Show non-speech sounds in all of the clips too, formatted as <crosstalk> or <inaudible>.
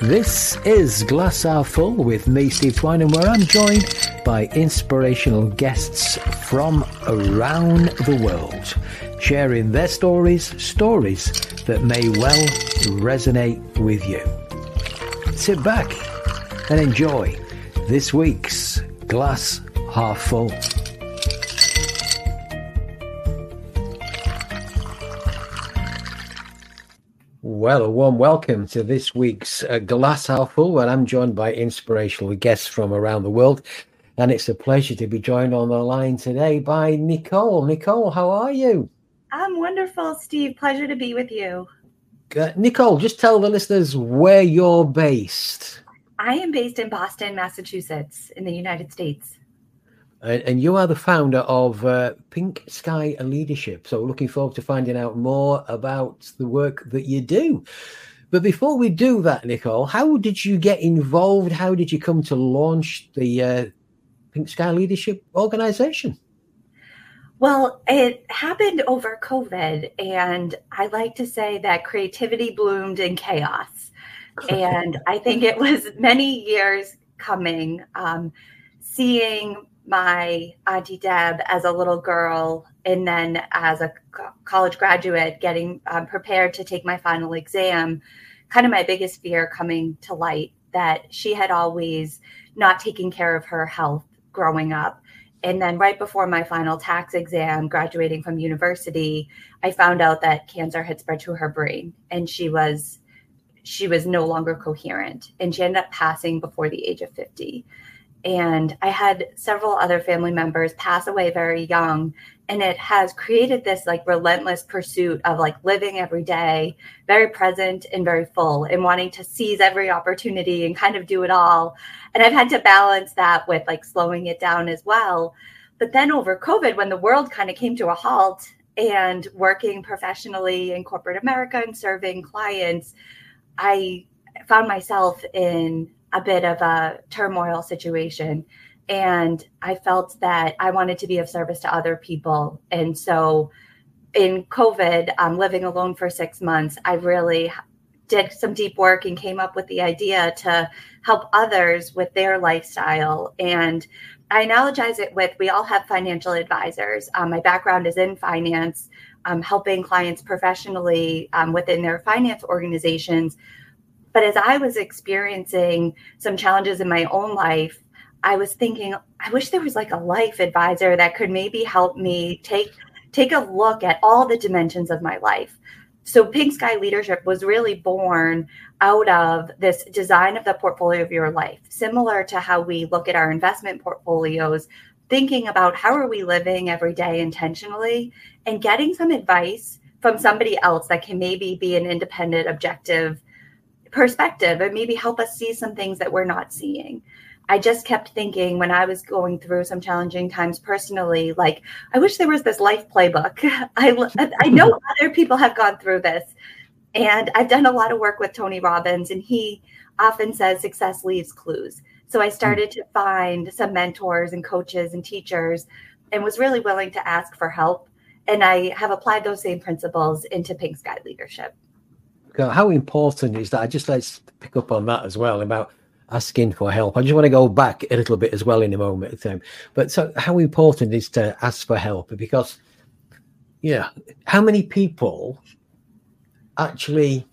This is Glass Half Full with me, Steve Twine, and where I'm joined by inspirational guests from around the world, sharing their stories, stories that may well resonate with you. Sit back and enjoy this week's Glass Half Full. Well, a warm welcome to this week's uh, Glass Half Full, where I'm joined by inspirational guests from around the world. And it's a pleasure to be joined on the line today by Nicole. Nicole, how are you? I'm wonderful, Steve. Pleasure to be with you. Uh, Nicole, just tell the listeners where you're based. I am based in Boston, Massachusetts, in the United States and you are the founder of uh, Pink Sky Leadership. So, looking forward to finding out more about the work that you do. But before we do that, Nicole, how did you get involved? How did you come to launch the uh, Pink Sky Leadership organization? Well, it happened over COVID, and I like to say that creativity bloomed in chaos. <laughs> and I think it was many years coming. Um, seeing my auntie Deb as a little girl, and then as a college graduate, getting um, prepared to take my final exam. Kind of my biggest fear coming to light that she had always not taken care of her health growing up. And then, right before my final tax exam, graduating from university, I found out that cancer had spread to her brain, and she was she was no longer coherent, and she ended up passing before the age of fifty and I had several other family members pass away very young. And it has created this like relentless pursuit of like living every day, very present and very full, and wanting to seize every opportunity and kind of do it all. And I've had to balance that with like slowing it down as well. But then over COVID, when the world kind of came to a halt and working professionally in corporate America and serving clients, I found myself in a bit of a turmoil situation. And I felt that I wanted to be of service to other people. And so in COVID, um, living alone for six months, I really did some deep work and came up with the idea to help others with their lifestyle. And I analogize it with we all have financial advisors. Um, my background is in finance, um, helping clients professionally um, within their finance organizations but as I was experiencing some challenges in my own life, I was thinking, I wish there was like a life advisor that could maybe help me take take a look at all the dimensions of my life. So Pink Sky Leadership was really born out of this design of the portfolio of your life, similar to how we look at our investment portfolios, thinking about how are we living every day intentionally and getting some advice from somebody else that can maybe be an independent objective perspective and maybe help us see some things that we're not seeing. I just kept thinking when I was going through some challenging times personally, like, I wish there was this life playbook. <laughs> I, I know <laughs> other people have gone through this. And I've done a lot of work with Tony Robbins, and he often says success leaves clues. So I hmm. started to find some mentors and coaches and teachers and was really willing to ask for help. And I have applied those same principles into Pink Sky Leadership how important is that? I just let's pick up on that as well about asking for help. I just want to go back a little bit as well in a moment of time. But so how important is to ask for help? Because yeah, how many people actually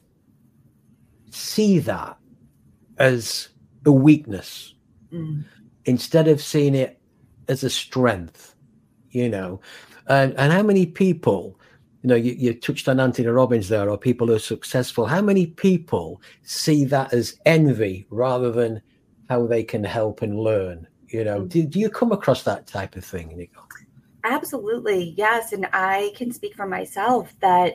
see that as a weakness mm. instead of seeing it as a strength, you know? And, and how many people you know, you, you touched on Anthony Robbins there, or people who are successful. How many people see that as envy rather than how they can help and learn? You know, do, do you come across that type of thing, Nico? Absolutely, yes. And I can speak for myself that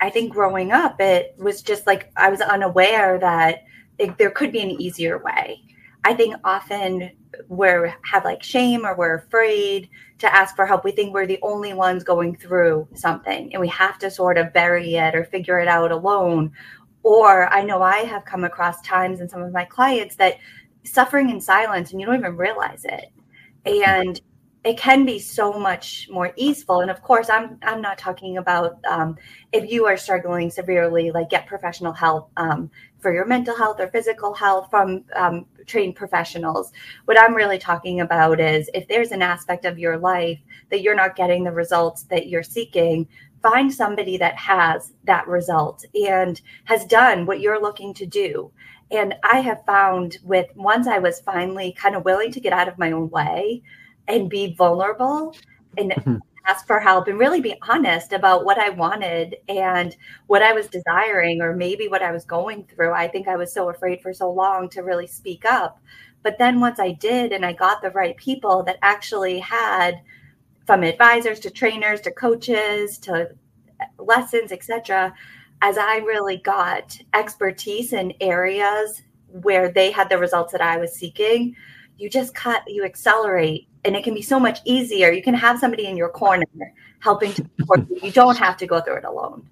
I think growing up, it was just like I was unaware that it, there could be an easier way. I think often we're have like shame or we're afraid to ask for help. We think we're the only ones going through something and we have to sort of bury it or figure it out alone. Or I know I have come across times in some of my clients that suffering in silence and you don't even realize it. And it can be so much more easeful. And of course i'm i'm not talking about um, if you are struggling severely like get professional help um, for your mental health or physical health from um, trained professionals. What i'm really talking about is if there's an aspect of your life that you're not getting the results that you're seeking find somebody that has that result and has done what you're looking to do. And i have found with once i was finally kind of willing to get out of my own way and be vulnerable and mm-hmm. ask for help and really be honest about what I wanted and what I was desiring or maybe what I was going through. I think I was so afraid for so long to really speak up. But then once I did and I got the right people that actually had from advisors to trainers to coaches to lessons, etc., as I really got expertise in areas where they had the results that I was seeking, you just cut, you accelerate and it can be so much easier. You can have somebody in your corner helping to support you. You don't have to go through it alone.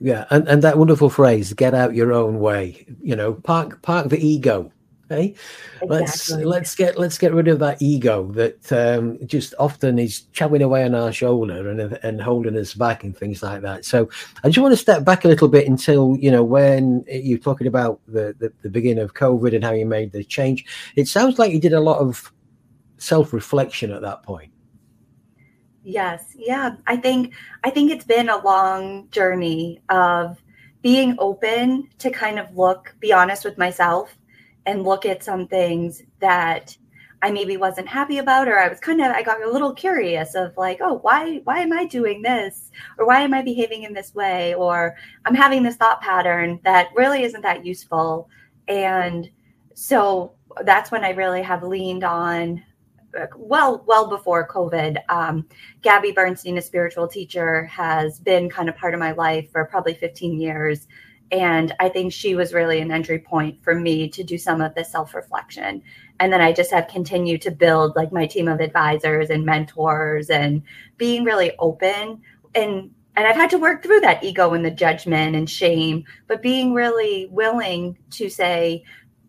Yeah, and, and that wonderful phrase, get out your own way. You know, park park the ego. Okay, exactly. let's let's get let's get rid of that ego that um, just often is chowing away on our shoulder and and holding us back and things like that. So I just want to step back a little bit until you know when you're talking about the, the the beginning of COVID and how you made the change. It sounds like you did a lot of self reflection at that point. Yes, yeah. I think I think it's been a long journey of being open to kind of look, be honest with myself and look at some things that I maybe wasn't happy about or I was kind of I got a little curious of like, oh, why why am I doing this? Or why am I behaving in this way? Or I'm having this thought pattern that really isn't that useful. And so that's when I really have leaned on well well before covid um, gabby bernstein a spiritual teacher has been kind of part of my life for probably 15 years and i think she was really an entry point for me to do some of the self-reflection and then i just have continued to build like my team of advisors and mentors and being really open and and I've had to work through that ego and the judgment and shame, but being really willing to say,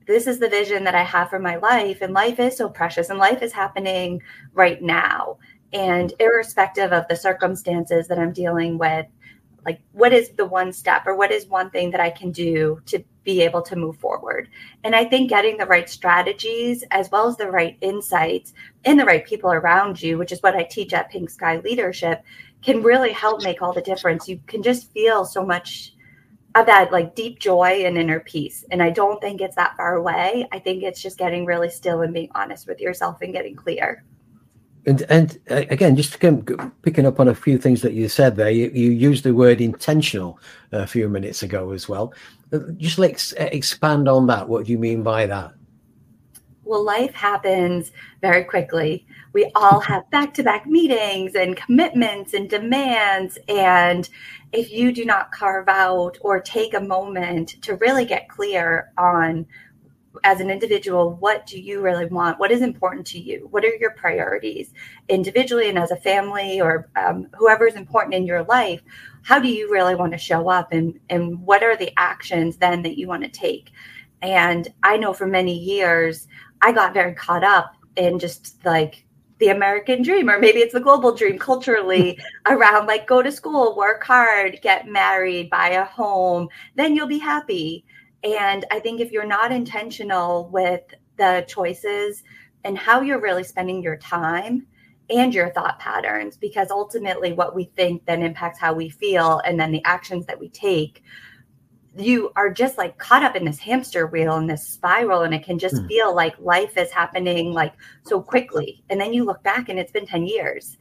this is the vision that I have for my life. And life is so precious and life is happening right now. And irrespective of the circumstances that I'm dealing with, like what is the one step or what is one thing that I can do to be able to move forward? And I think getting the right strategies as well as the right insights and the right people around you, which is what I teach at Pink Sky Leadership, can really help make all the difference. You can just feel so much of that like deep joy and inner peace. And I don't think it's that far away. I think it's just getting really still and being honest with yourself and getting clear. And and uh, again, just picking up on a few things that you said there, you, you used the word intentional a few minutes ago as well. Uh, just like expand on that. What do you mean by that? Well, life happens very quickly. We all have back to back meetings and commitments and demands. And if you do not carve out or take a moment to really get clear on as an individual what do you really want? What is important to you? What are your priorities individually and as a family or um, whoever is important in your life? How do you really want to show up and and what are the actions then that you want to take? And i know for many years i got very caught up in just like the American dream, or maybe it's the global dream culturally <laughs> around like go to school, work hard, get married, buy a home, then you'll be happy. And I think if you're not intentional with the choices and how you're really spending your time and your thought patterns, because ultimately what we think then impacts how we feel and then the actions that we take you are just like caught up in this hamster wheel and this spiral and it can just mm. feel like life is happening like so quickly and then you look back and it's been 10 years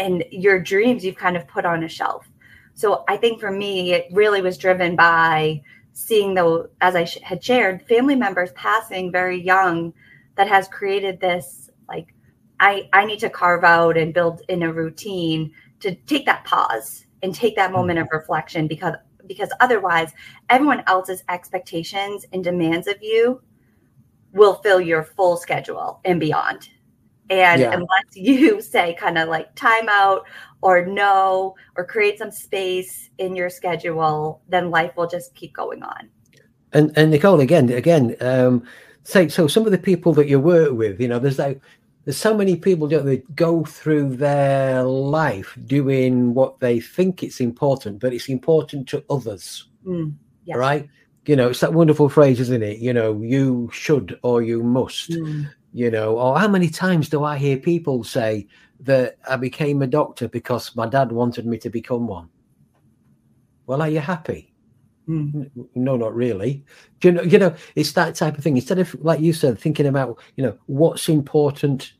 and your dreams you've kind of put on a shelf So I think for me, it really was driven by seeing the, as I sh- had shared, family members passing very young that has created this like, I, I need to carve out and build in a routine to take that pause and take that moment of mm-hmm. reflection because because otherwise everyone else's expectations and demands of you will fill your full schedule and beyond and yeah. unless <laughs> you say kind of like timeout or no or create some space in your schedule, then life will just keep going on. And and Nicole, again, again, um, say so some of the people that you work with, you know, there's like there's so many people don't they go through their life doing what they think it's important, but it's important to others. Mm, yes. Right? You know, it's that wonderful phrase, isn't it? You know, you should or you must. Mm you know or how many times do i hear people say that i became a doctor because my dad wanted me to become one? Well are you happy? Mm. no not really. You know you know it's that type of thing. Instead of like you said thinking about you know what's important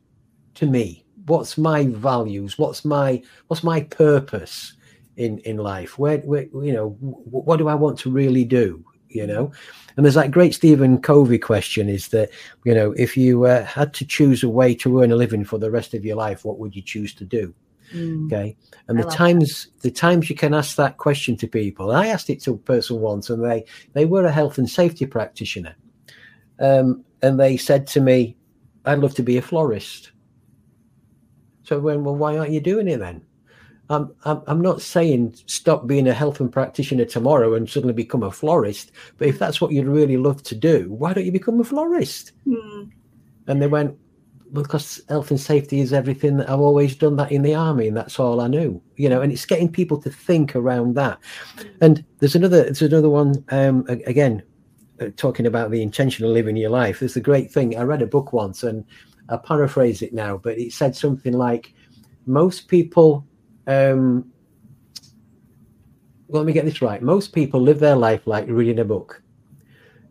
to me what's my values what's my what's my purpose in in life? Where, where you know what do i want to really do you know? And there's that great stephen covey question is that you know if you uh, had to choose a way to earn a living for the rest of your life what would you choose to do? Mm. okay? And I the times that. the times you can ask that question to people i asked it to a person once and they they were a health and safety practitioner. Um, and they said to me i'd love to be a florist. So when well why aren't you doing it then I'm, I'm, I'm not saying stop being a health and practitioner tomorrow and suddenly become a florist. But if that's what you'd really love to do, why don't you become a florist? Mm. And they went, because health and safety is everything that I've always done that in the army, and that's all I knew. You know, and it's getting people to think around that. And there's another, there's another one. Um, again, uh, talking about the intentional living your life. There's a great thing. I read a book once, and I paraphrase it now, but it said something like, most people um, well, let me get this right. Most people live their life like reading a book.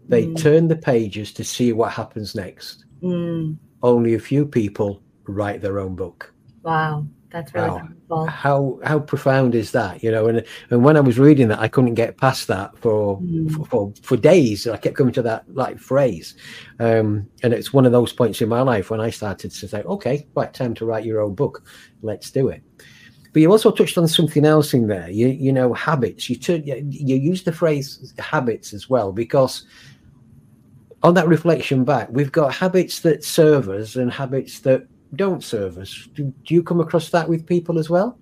They mm. turn the pages to see what happens next. Mm. Only a few people write their own book. Wow, that's really wow. Powerful. How how profound is that? You know, and and when I was reading that, I couldn't get past that for mm. for, for, for days. I kept coming to that like phrase, um, and it's one of those points in my life when I started to say, okay, right, time to write your own book. Let's do it. But you also touched on something else in there. You you know habits. You turn, you use the phrase habits as well because on that reflection back, we've got habits that serve us and habits that don't serve us. Do, do you come across that with people as well?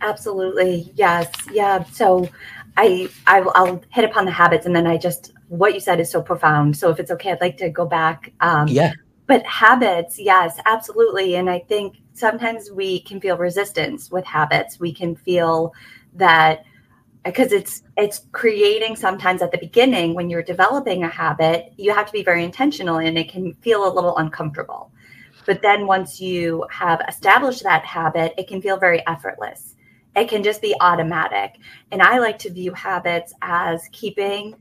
Absolutely, yes, yeah. So I, I will hit upon the habits, and then I just what you said is so profound. So if it's okay, I'd like to go back. Um, yeah. But habits, yes, absolutely. And I think sometimes we can feel resistance with habits. We can feel that because it's it's creating sometimes at the beginning when you're developing a habit, you have to be very intentional and it can feel a little uncomfortable. But then once you have established that habit, it can feel very effortless. It can just be automatic. And I like to view habits as keeping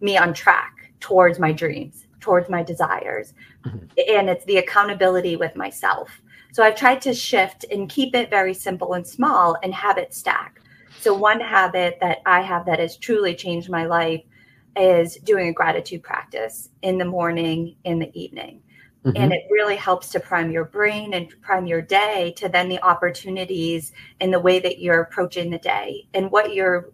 me on track towards my dreams, towards my desires. Mm-hmm. And it's the accountability with myself. So I've tried to shift and keep it very simple and small and habit stack. So one habit that I have that has truly changed my life is doing a gratitude practice in the morning, in the evening. Mm-hmm. And it really helps to prime your brain and prime your day to then the opportunities and the way that you're approaching the day and what you're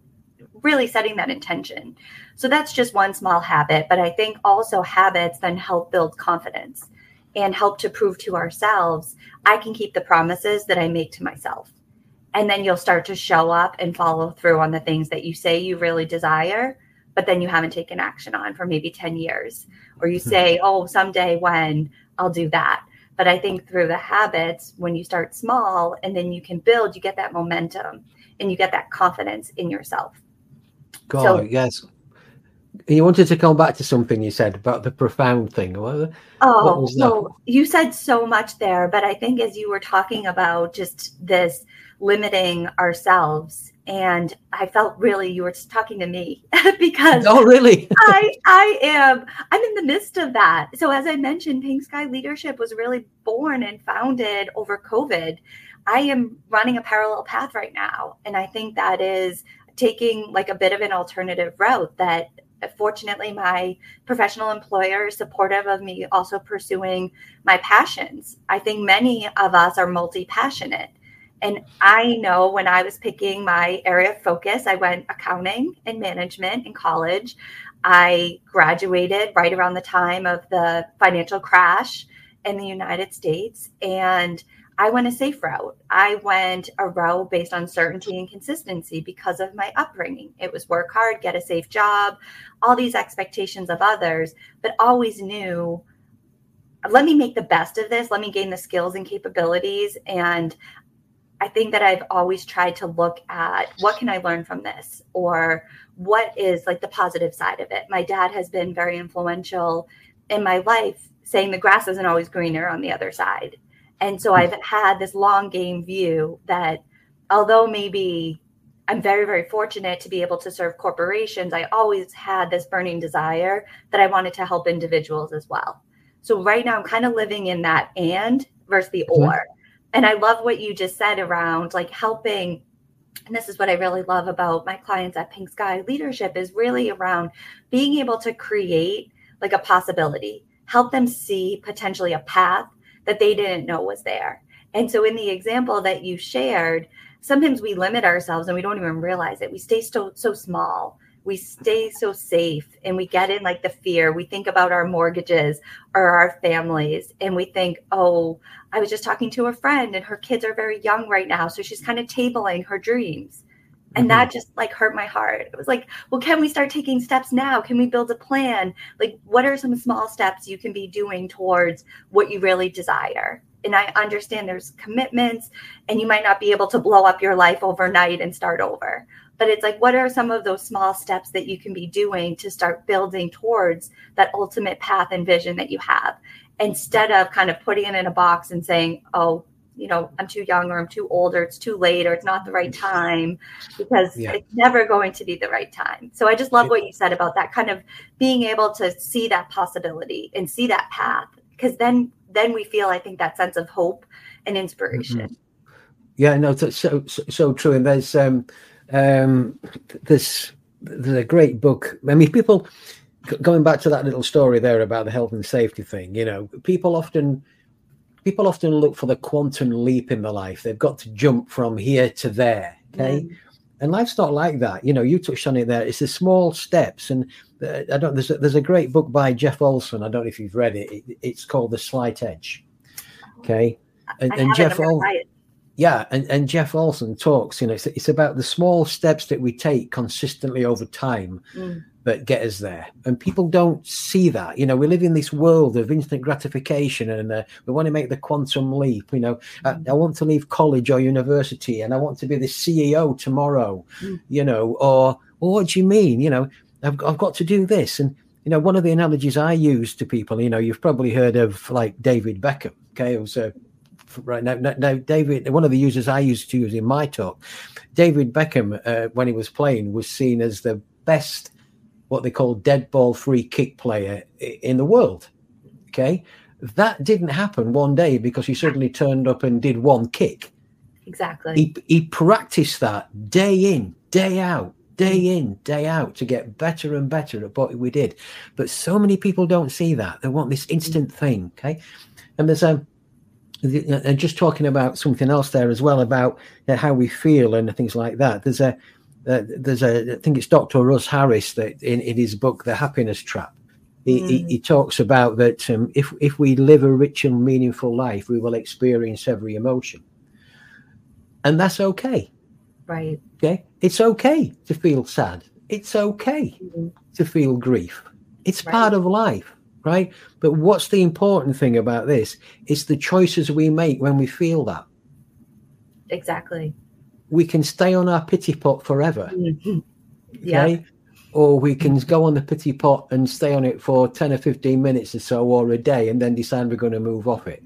really setting that intention. So that's just one small habit. But I think also habits then help build confidence and help to prove to ourselves I can keep the promises that I make to myself. And then you'll start to show up and follow through on the things that you say you really desire, but then you haven't taken action on for maybe 10 years. Or you hmm. say, oh, someday when I'll do that. But I think through the habits, when you start small and then you can build, you get that momentum and you get that confidence in yourself. God, so, yes. You wanted to come back to something you said about the profound thing. What, oh, so you said so much there, but I think as you were talking about just this limiting ourselves, and I felt really you were talking to me <laughs> because oh, really? I I am I'm in the midst of that. So as I mentioned, Pink Sky Leadership was really born and founded over COVID. I am running a parallel path right now, and I think that is taking like a bit of an alternative route that fortunately my professional employer is supportive of me also pursuing my passions. I think many of us are multi-passionate. And i know when i was picking my area of focus i went accounting and management in college. I graduated right around the time of the financial crash in the united states and I went a safe route. I went a route based on certainty and consistency because of my upbringing. It was work hard, get a safe job, all these expectations of others, but always knew let me make the best of this. Let me gain the skills and capabilities. And I think that I've always tried to look at what can I learn from this or what is like the positive side of it. My dad has been very influential in my life, saying the grass isn't always greener on the other side. And so I've had this long game view that although maybe I'm very, very fortunate to be able to serve corporations, I always had this burning desire that I wanted to help individuals as well. So right now I'm kind of living in that and versus the mm-hmm. or. And I love what you just said around like helping and this is what I really love about my clients at Pink Sky Leadership is really around being able to create like a possibility, help them see potentially a path that they didn't know was there. And so, in the example that you shared, sometimes we limit ourselves and we don't even realize it. We stay so so small. We stay so safe and we get in like the fear. We think about our mortgages or our families and we think, oh, I was just talking to a friend and her kids are very young right now. So she's kind of tabling her dreams. And mm-hmm. that just like hurt my heart. It was like, well, can we start taking steps now? Can we build a plan? Like, what are some small steps you can be doing towards what you really desire? and I understand there's commitments and you might not be able to blow up your life overnight and start over. But it's like, what are some of those small steps that you can be doing to start building towards that ultimate path and vision that you have instead of kind of putting it in a box and saying, oh, you know, I'm too young or I'm too old or it's too late or it's not the right time because yeah. it's never going to be the right time. So I just love what you said about that kind of being able to see that possibility and see that path because then then we feel, I think, that sense of hope and inspiration. Mm-hmm. Yeah, no, so, so so true. And there's um, um, this there's a great book. I mean, people going back to that little story there about the health and safety thing. You know, people often people often look for the quantum leap in their life. They've got to jump from here to there. Okay. Mm. And life's not like that. You know, you touched on it there. It's the small steps. And uh, I don't, there's a, there's a great book by Jeff Olson. I don't know if you've read it. it it's called The Slight Edge. Okay. And, and Jeff Olson. Yeah. And, and Jeff Olson talks, you know, it's, it's about the small steps that we take consistently over time. Mm that get us there. And people don't see that. You know, we live in this world of instant gratification and uh, we want to make the quantum leap. You know, I, mm. I, want to leave college or university and I want to be the CEO tomorrow, mm. you know, or, well, what do you mean? You know, I've, I've got to do this. And, you know, one of the analogies I use to people, you know, you've probably heard of like David Beckham, okay, who's a right now, now, David, one of the users I used to use in my talk, David Beckham, uh, when he was playing, was seen as the best what they call dead ball free kick player in the world. Okay. That didn't happen one day because he suddenly turned up and did one kick. Exactly. He, he practiced that day in, day out, day mm. in, day out to get better and better at what we did. But so many people don't see that. They want this mm. instant thing. Okay. And there's a, um, uh, and just talking about something else there as well about uh, how we feel and things like that. There's a, uh, there's a I think it's Dr. Russ Harris that in, in his book The Happiness Trap. He, mm. he, he, talks about that um, if if we live a rich and meaningful life, we will experience every emotion, and that's okay. Right. Okay. It's okay to feel sad. It's okay mm-hmm. to feel grief. It's right. part of life, right? But what's the important thing about this? It's the choices we make when we feel that. Exactly we can stay on our pity pot forever. Mm-hmm. Yeah. Okay? Or we can go on the pity pot and stay on it for 10 or 15 minutes or so or a day and then decide we're going to move off it.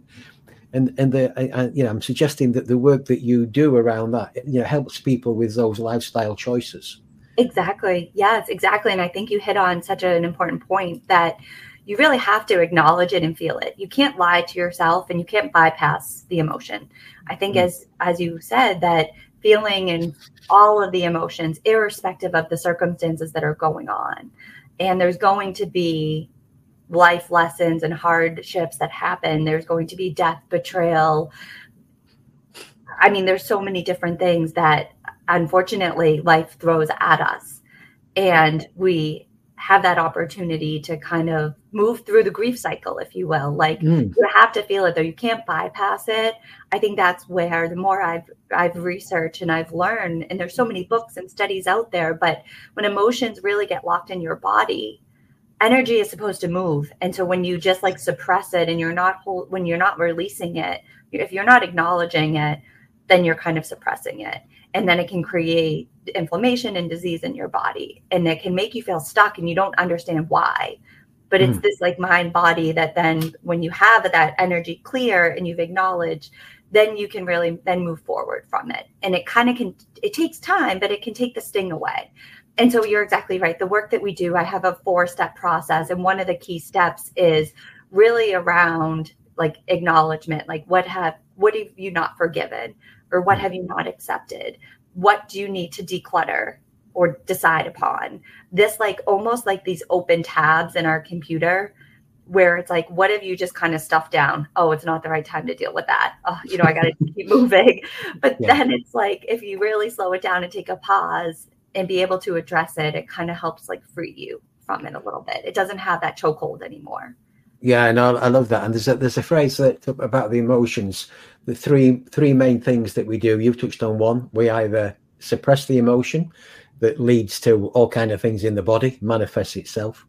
And, and the, I, you know, I'm suggesting that the work that you do around that, you know, helps people with those lifestyle choices. Exactly. Yes, exactly. And I think you hit on such an important point that you really have to acknowledge it and feel it. You can't lie to yourself and you can't bypass the emotion. I think mm-hmm. as as you said that feeling and all of the emotions, irrespective of the circumstances that are going on. And there's going to be life lessons and hardships that happen. There's going to be death, betrayal. I mean, there's so many different things that unfortunately life throws at us. And we have that opportunity to kind of move through the grief cycle, if you will. Like mm. you have to feel it though. You can't bypass it. I think that's where the more I've I've researched and I've learned, and there's so many books and studies out there, but when emotions really get locked in your body, energy is supposed to move. And so when you just like suppress it and you're not hold, when you're not releasing it, if you're not acknowledging it, then you're kind of suppressing it. And then it can create inflammation and disease in your body. And it can make you feel stuck and you don't understand why. But it's mm. this like mind body that then when you have that energy clear and you've acknowledged then you can really then move forward from it. And it kind of can it takes time but it can take the sting away. And so you're exactly right. The work that we do i have a four step process. And one of the key steps is really around like acknowledgement. Like what have what have you not forgiven? Or what hmm. have you not accepted? What do you need to declutter or decide upon? This like almost like these open tabs in our computer where it's like what have you just kind of stuffed down? Oh it's not the right time to deal with that. Oh you know i gotta <laughs> keep moving. But yeah. then it's like if you really slow it down and take a pause and be able to address it it kind of helps like free you from it a little bit. It doesn't have that chokehold anymore yeah, and I, I, love that. And there's a, there's a phrase that about the emotions. The three three main things that we do. You've touched on one. We either suppress the emotion that leads to all kind of things in the body, manifests itself.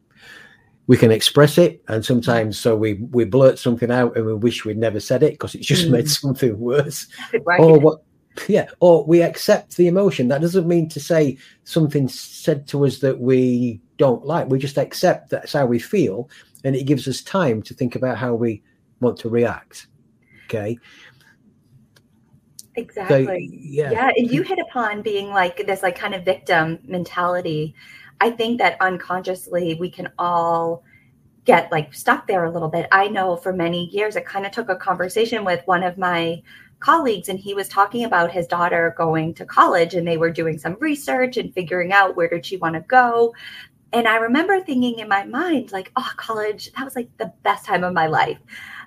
We can express it, and sometimes so we we blurt something out and we wish we'd never said it because it's just mm. made something worse. <laughs> Right. Or what? Yeah, or we accept the emotion. That doesn't mean to say something said to us that we don't like. We just accept that's how we feel, and it gives us time to think about how we want to react. Okay. Exactly. So, yeah. Yeah. And you hit upon being like this, like kind of victim mentality. I think that unconsciously we can all get like stuck there a little bit. I know for many years, I kind of took a conversation with one of my colleagues and he was talking about his daughter going to college and they were doing some research and figuring out where did she want to go and I remember thinking in my mind, like, oh, college, that was like the best time of my life.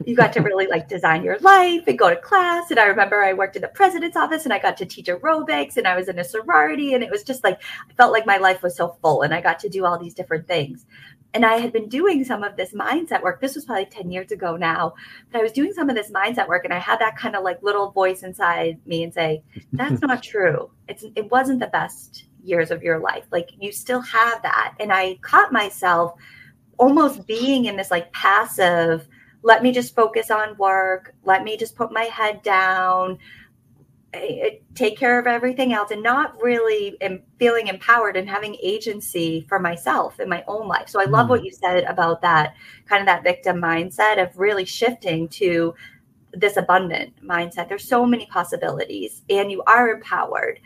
You got to really like design your life and go to class. And I remember I worked in the president's office and I got to teach aerobics and I was in a sorority. And it was just like, I felt like my life was so full and I got to do all these different things. And I had been doing some of this mindset work. This was probably 10 years ago now, but I was doing some of this mindset work and I had that kind of like little voice inside me and say, that's <laughs> not true. It's, it wasn't the best years of your life. Like you still have that. And I caught myself almost being in this like passive, let me just focus on work, let me just put my head down, take care of everything else, and not really feeling empowered and having agency for myself in my own life. So I love mm. what you said about that kind of that victim mindset of really shifting to this abundant mindset. There's so many possibilities, and you are empowered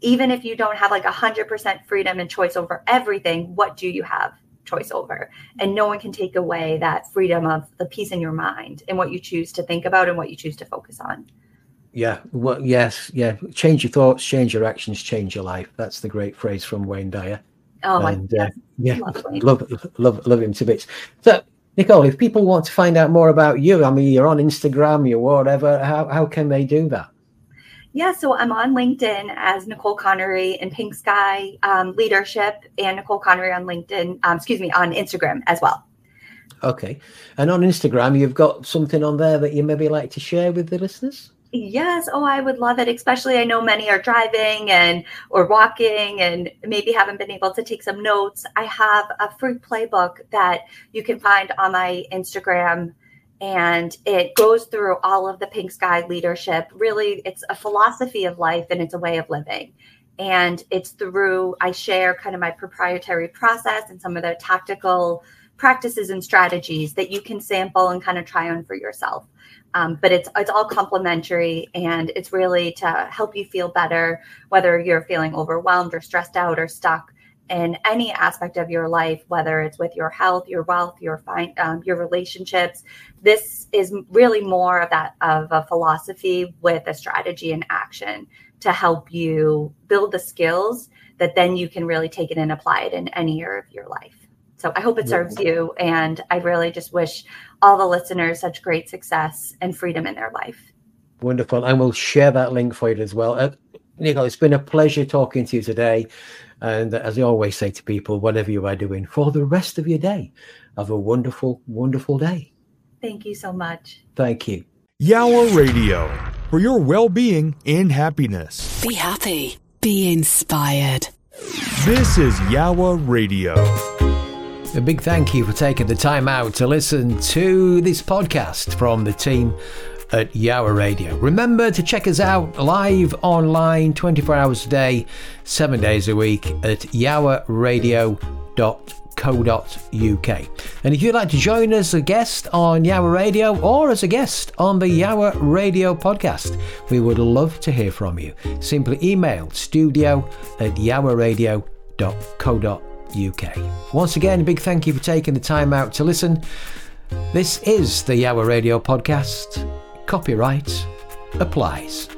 even if you don't have like a hundred percent freedom and choice over everything, what do you have choice over? And no one can take away that freedom of the peace in your mind and what you choose to think about and what you choose to focus on. Yeah. Well, yes. Yeah. Change your thoughts, change your actions, change your life. That's the great phrase from Wayne Dyer. Oh, and, uh, yeah. <laughs> Love, love, love him to bits. So, Nicole, if people want to find out more about you, I mean, you're on Instagram, you're whatever, how, how can they do that? Yeah, so I'm on LinkedIn as Nicole O'Connor in Pink Sky um, Leadership and Nicole O'Connor on LinkedIn, um, excuse me, on Instagram as well. Okay. And on Instagram, you've got something on there that you maybe like to share with the listeners? Yes. Oh, I would love it. Especially, I know many are driving and or walking and maybe haven't been able to take some notes. I have a free playbook that you can find on my Instagram and it goes through all of the pink sky leadership. Really it's a philosophy of life and it's a way of living. And it's through i share kind of my proprietary process and some of the tactical practices and strategies that you can sample and kind of try on for yourself. Um, but it's it's all complimentary and it's really to help you feel better whether you're feeling overwhelmed or stressed out or stuck in any aspect of your life, whether it's with your health, your wealth, your fine, um, your relationships. This is really more of that of a philosophy with a strategy and action to help you build the skills that then you can really take it and apply it in any area of your life. So I hope it serves you. And I really just wish all the listeners such great success and freedom in their life. Wonderful. And we'll share that link for you as well. Uh, Nicole, it's been a pleasure talking to you today. And as I always say to people, whatever you are doing for the rest of your day, have a wonderful, wonderful day. Thank you so much. Thank you. Yowah Radio for your well being and happiness. Be happy. Be inspired. This is Yowah Radio. A big thank you for taking the time out to listen to this podcast from the team at Yowah Radio. Remember to check us out live online 24 hours a day, 7 days a week at yowahradio.co.uk. And if you'd like to join us as a guest on Yowah Radio or as a guest on the Yowah Radio podcast, we would love to hear from you. Simply email studio at yowahradio.co.uk. UK. Once again, a big thank you for taking the time out to listen. This is the Yowah Radio podcast. Copyright applies.